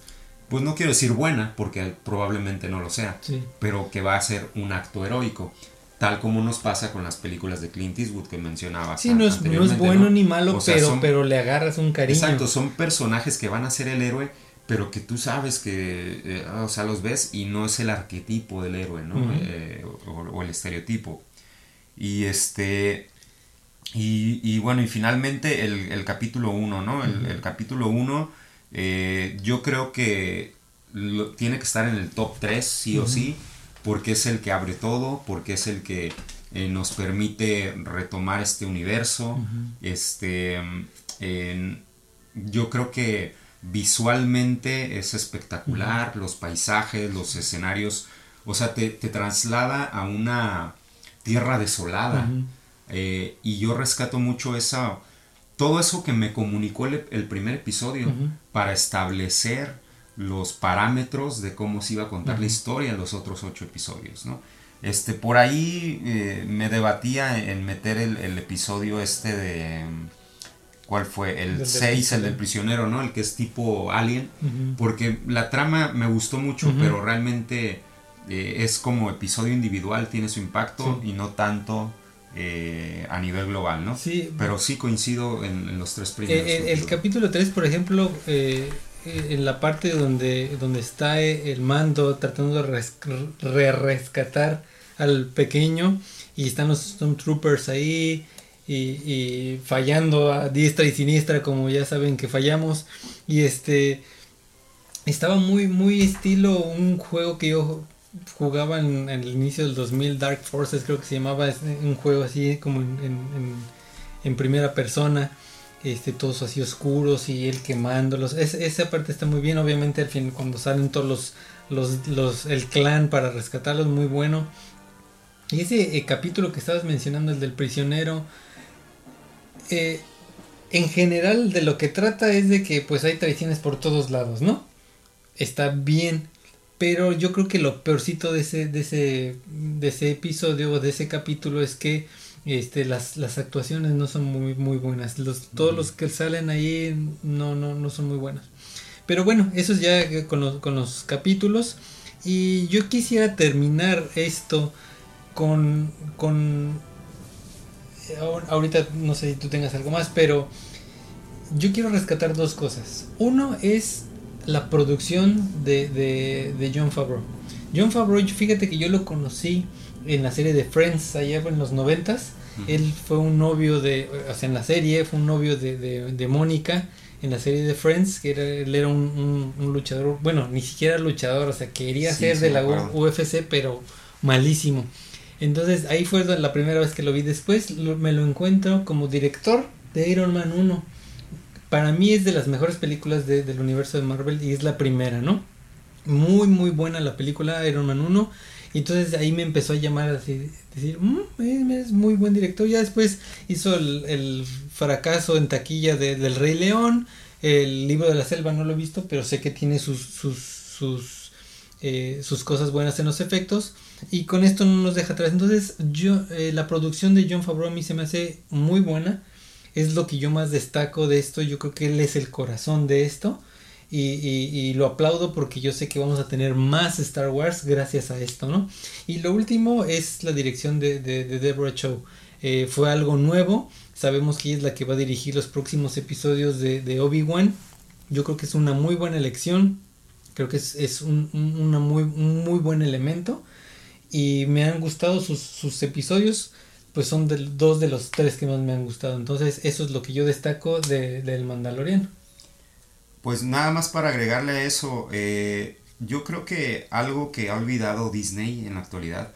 pues no quiero decir buena, porque probablemente no lo sea, pero que va a ser un acto heroico tal como nos pasa con las películas de Clint Eastwood que mencionaba. Sí, no es, bueno ni malo, pero, pero le agarras un cariño. Exacto, son personajes que van a ser el héroe, pero que tú sabes que, eh, o sea, los ves y no es el arquetipo del héroe, ¿no? Eh, o, el estereotipo. Y este... Y, bueno, y finalmente el, capítulo 1, ¿no? El, capítulo 1, eh, yo creo que tiene que estar en el top 3, sí o sí porque es el que abre todo, porque es el que eh, nos permite retomar este universo. Este, yo creo que visualmente es espectacular, los paisajes, los escenarios, o sea, te, traslada a una tierra desolada. Eh, y yo rescato mucho esa, todo eso que me comunicó el, primer episodio para establecer los parámetros de cómo se iba a contar la historia en los otros ocho episodios, ¿no? Este, por ahí eh, me debatía en meter el, episodio este de... ¿Cuál fue? El 6, el del prisionero, ¿no? El que es tipo Alien. Porque la trama me gustó mucho, pero realmente eh, es como episodio individual, tiene su impacto y no tanto eh, a nivel global, ¿no? Sí. Pero sí coincido en, los tres primeros. el capítulo 3, por ejemplo, en la parte donde, donde está el mando tratando de re rescatar al pequeño y están los Stormtroopers ahí y, fallando a diestra y siniestra como ya saben que fallamos. Y este estaba muy muy estilo un juego que yo jugaba en, el inicio del 2000 Dark Forces creo que se llamaba un juego así como en, en primera persona este, todos así oscuros y él quemándolos. esa parte está muy bien, obviamente al fin cuando salen todos los, los, el clan para rescatarlos, muy bueno. Y ese eh, capítulo que estabas mencionando, el del prisionero, eh, en general de lo que trata es de que pues hay traiciones por todos lados, ¿no? Está bien, pero yo creo que lo peorcito de ese, de ese, de ese episodio o de ese capítulo es que este, las, las actuaciones no son muy, muy buenas. Los, todos los que salen ahí no, no, no son muy buenos. Pero bueno, eso es ya con los, con los capítulos. Y yo quisiera terminar esto con, con... Ahorita no sé si tú tengas algo más, pero yo quiero rescatar dos cosas. Uno es la producción de, de, de John Favreau. John Favreau, fíjate que yo lo conocí en la serie de Friends allá en los noventas. Él fue un novio de, o sea, en la serie fue un novio de, de, Mónica en la serie de Friends, que era, él era un, un, luchador, bueno, ni siquiera luchador, o sea, quería ser de la UFC, pero malísimo. Entonces ahí fue la primera vez que lo vi. Después me lo encuentro como director de Iron Man 1. Para mí es de las mejores películas del universo de Marvel y es la primera, ¿no? Muy, muy buena la película Iron Man 1. Y entonces ahí me empezó a llamar así, decir, mm, es muy buen director. Ya después hizo el, fracaso en taquilla del Rey León. El libro de la selva no lo he visto, pero sé que tiene sus, sus, sus, eh, sus cosas buenas en los efectos. Y con esto no nos deja atrás. Entonces, yo, eh, la producción de John Favreau a mí se me hace muy buena. Es lo que yo más destaco de esto. Yo creo que él es el corazón de esto. Y, lo aplaudo porque yo sé que vamos a tener más Star Wars gracias a esto, ¿no? Y lo último es la dirección de, de, Deborah Chow. Eh, fue algo nuevo. Sabemos que es la que va a dirigir los próximos episodios de, Obi-Wan. Yo creo que es una muy buena elección. Creo que es, es un, una muy, muy buen elemento y me han gustado sus episodios, pues son de, dos de los tres que más me han gustado. Entonces eso es lo que yo destaco de, del Mandaloriano. Pues nada más para agregarle a eso, eh, yo creo que algo que ha olvidado Disney en la actualidad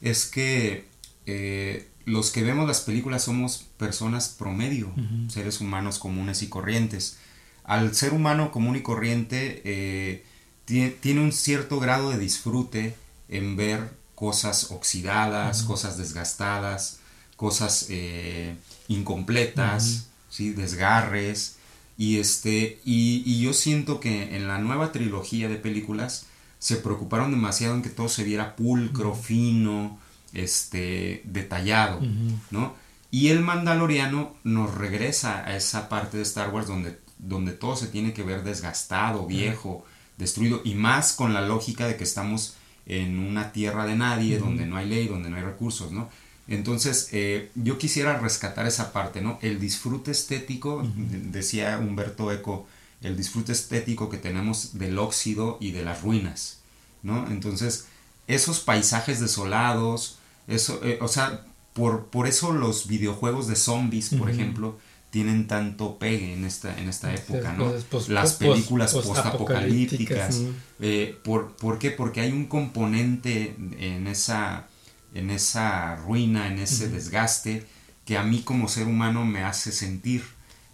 es que eh, los que vemos las películas somos personas promedio, seres humanos comunes y corrientes. Al ser humano común y corriente eh, tiene un cierto grado de disfrute en ver cosas oxidadas, cosas desgastadas, cosas eh, incompletas, ¿sí? desgarres. Y, este, y, yo siento que en la nueva trilogía de películas se preocuparon demasiado en que todo se viera pulcro, fino, este, detallado, ¿no? Y el Mandaloriano nos regresa a esa parte de Star Wars donde, donde todo se tiene que ver desgastado, viejo, destruido, y más con la lógica de que estamos en una tierra de nadie, donde no hay ley, donde no hay recursos, ¿no? Entonces, eh, yo quisiera rescatar esa parte, ¿no? El disfrute estético, decía Humberto Eco, el disfrute estético que tenemos del óxido y de las ruinas, ¿no? Entonces, esos paisajes desolados, eso, eh, o sea, por, por eso los videojuegos de zombies, por ejemplo, tienen tanto pegue en esta, en esta época, ¿no? Las películas post-apocalípticas. Eh, por, ¿Por qué? Porque hay un componente en esa, en esa ruina, en ese desgaste, que a mí como ser humano me hace sentir,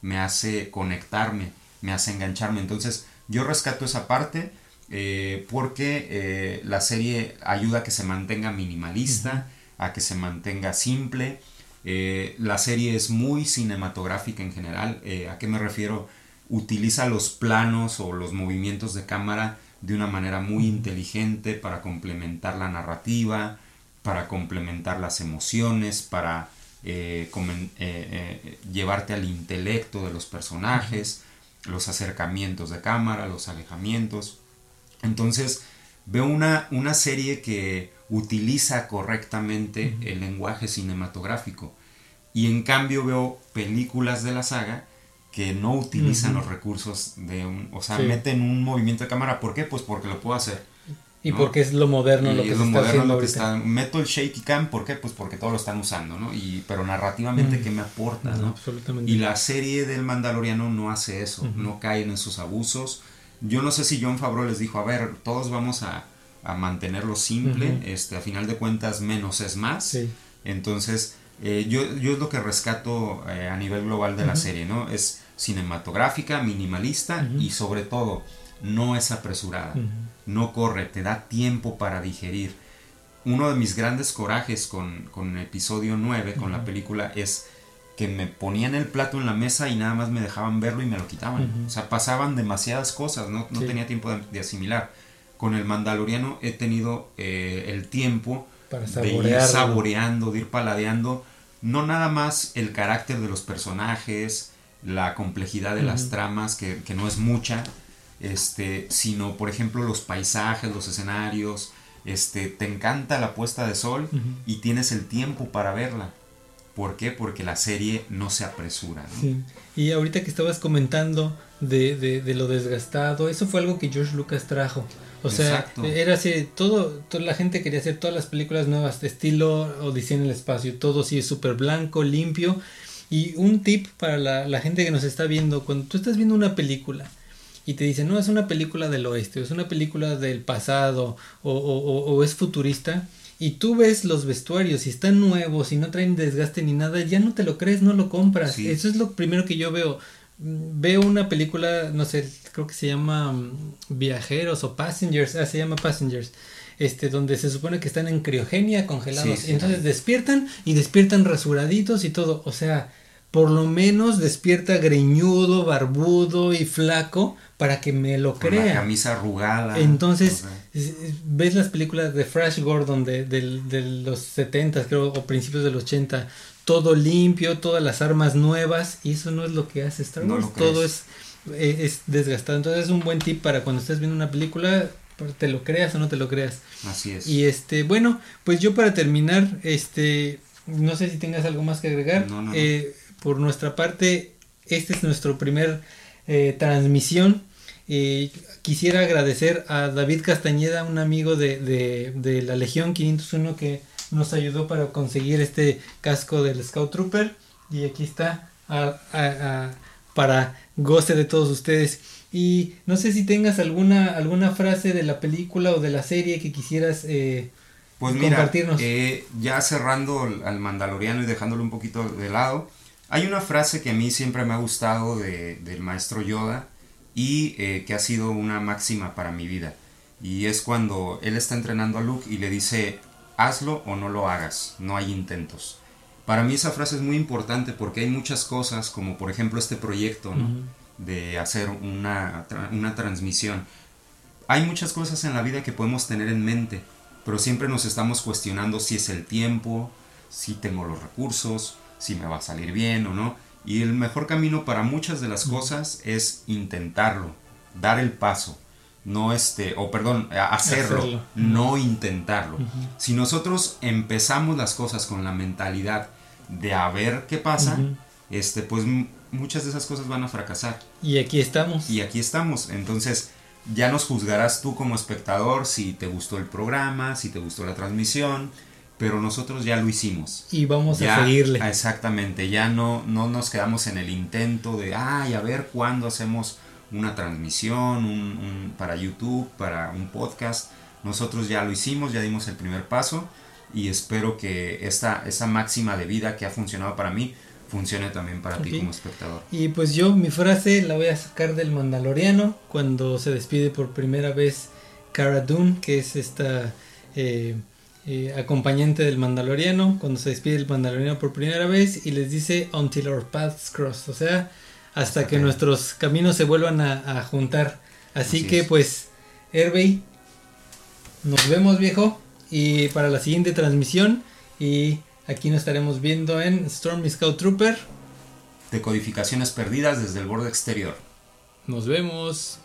me hace conectarme, me hace engancharme. Entonces, yo rescato esa parte eh, porque eh, la serie ayuda a que se mantenga minimalista, a que se mantenga simple eh, la serie es muy cinematográfica en general. ¿A qué me refiero? Utiliza los planos o los movimientos de cámara de una manera muy inteligente para complementar la narrativa, para complementar las emociones, para eh, llevarte al intelecto de los personajes, los acercamientos de cámara, los alejamientos. Entonces, veo una, una serie que utiliza correctamente el lenguaje cinematográfico. Y en cambio veo películas de la saga que no utilizan los recursos de un... O sea, meten un movimiento de cámara. ¿Por qué? Pues porque lo puedo hacer. Y porque es lo moderno lo que es lo moderno lo que está meto el shaky cam ¿por qué? pues porque todos lo están usando no y pero narrativamente qué me aporta no, Absolutamente. y la serie del Mandaloriano no hace eso no cae en esos abusos. Yo no sé si John Favreau les dijo a ver todos vamos a a mantenerlo simple, este, a final de cuentas menos es más. Entonces, eh, yo, yo es lo que rescato eh, a nivel global de la serie, ¿no? Es cinematográfica, minimalista y sobre todo no es apresurada, no corre, te da tiempo para digerir. Uno de mis grandes corajes con, con episodio 9, con la película, es que me ponían el plato en la mesa y nada más me dejaban verlo y me lo quitaban. O sea, pasaban demasiadas cosas, no, no tenía tiempo de asimilar. Con el Mandaloriano he tenido eh, el tiempo de ir saboreando, de ir paladeando, no nada más el carácter de los personajes, la complejidad de las tramas, que, no es mucha, este, sino por ejemplo los paisajes, los escenarios, este, te encanta la puesta de sol y tienes el tiempo para verla. ¿Por qué? Porque la serie no se apresura. Sí. Y ahorita que estabas comentando de, de, de, lo desgastado, eso fue algo que George Lucas trajo. O sea, era así, todo, toda la gente quería hacer todas las películas nuevas de estilo Odisea en el espacio, todo así súper blanco, limpio. Y un tip para la, la gente que nos está viendo, cuando tú estás viendo una película, y te dicen, no, es una película del oeste, o es una película del pasado, o, o, o, es futurista, y tú ves los vestuarios y están nuevos y no traen desgaste ni nada, ya no te lo crees, no lo compras. Eso es lo primero que yo veo. Veo una película, no sé, creo que se llama mm, Viajeros o Passengers, ah, se llama Passengers. Este, donde se supone que están en criogenia, congelados. y entonces despiertan y despiertan rasuraditos y todo. O sea, por lo menos despierta greñudo, barbudo y flaco para que me lo crea. Con la camisa arrugada. Entonces, ves las películas de Flash Gordon de, de, los 70 creo, o principios de los 80, todo limpio, todas las armas nuevas, y eso no es lo que hace Star Wars, todo es, eh, es, desgastado. Entonces es un buen tip para cuando estés viendo una película, te lo creas o no te lo creas. Así es. Y este, bueno, pues yo para terminar, este, no sé si tengas algo más que agregar. No, no, eh, por nuestra parte, este es nuestro primer eh, transmisión. Eh, quisiera agradecer a David Castañeda, un amigo de, de, de, la Legión 501 que nos ayudó para conseguir este casco del Scout Trooper. Y aquí está para goce de todos ustedes. Y no sé si tengas alguna, alguna frase de la película o de la serie que quisieras eh, pues mira, eh, ya cerrando al Mandaloriano y dejándolo un poquito de lado, hay una frase que a mí siempre me ha gustado de, del maestro Yoda y eh, que ha sido una máxima para mi vida. Y es cuando él está entrenando a Luke y le dice, hazlo o no lo hagas, no hay intentos. Para mí esa frase es muy importante porque hay muchas cosas, como por ejemplo este proyecto, de hacer una, una transmisión. Hay muchas cosas en la vida que podemos tener en mente, pero siempre nos estamos cuestionando si es el tiempo, si tengo los recursos, si me va a salir bien o no. Y el mejor camino para muchas de las cosas es intentarlo, dar el paso, no este, o perdón, hacerlo, no intentarlo. Si nosotros empezamos las cosas con la mentalidad de a ver qué pasa, este, pues muchas de esas cosas van a fracasar. Y aquí estamos. Y aquí estamos. Entonces, ya nos juzgarás tú como espectador si te gustó el programa, si te gustó la transmisión, pero nosotros ya lo hicimos. Y vamos a seguirle. Exactamente, ya no, no nos quedamos en el intento de, ay, a ver cuándo hacemos una transmisión un, para YouTube, para un podcast. Nosotros ya lo hicimos, ya dimos el primer paso y espero que esta, esa máxima de vida que ha funcionado para mí funcione también para ti como espectador. Y pues yo mi frase la voy a sacar del Mandaloriano cuando se despide por primera vez Cara Dune, que es esta... Eh, eh, acompañante del Mandaloriano, cuando se despide el Mandaloriano por primera vez y les dice Until our paths cross, o sea, hasta que nuestros caminos se vuelvan a, juntar. Así, que pues, Herbey, nos vemos viejo y para la siguiente transmisión y aquí nos estaremos viendo en Stormy Scout Trooper. Decodificaciones perdidas desde el borde exterior. Nos vemos.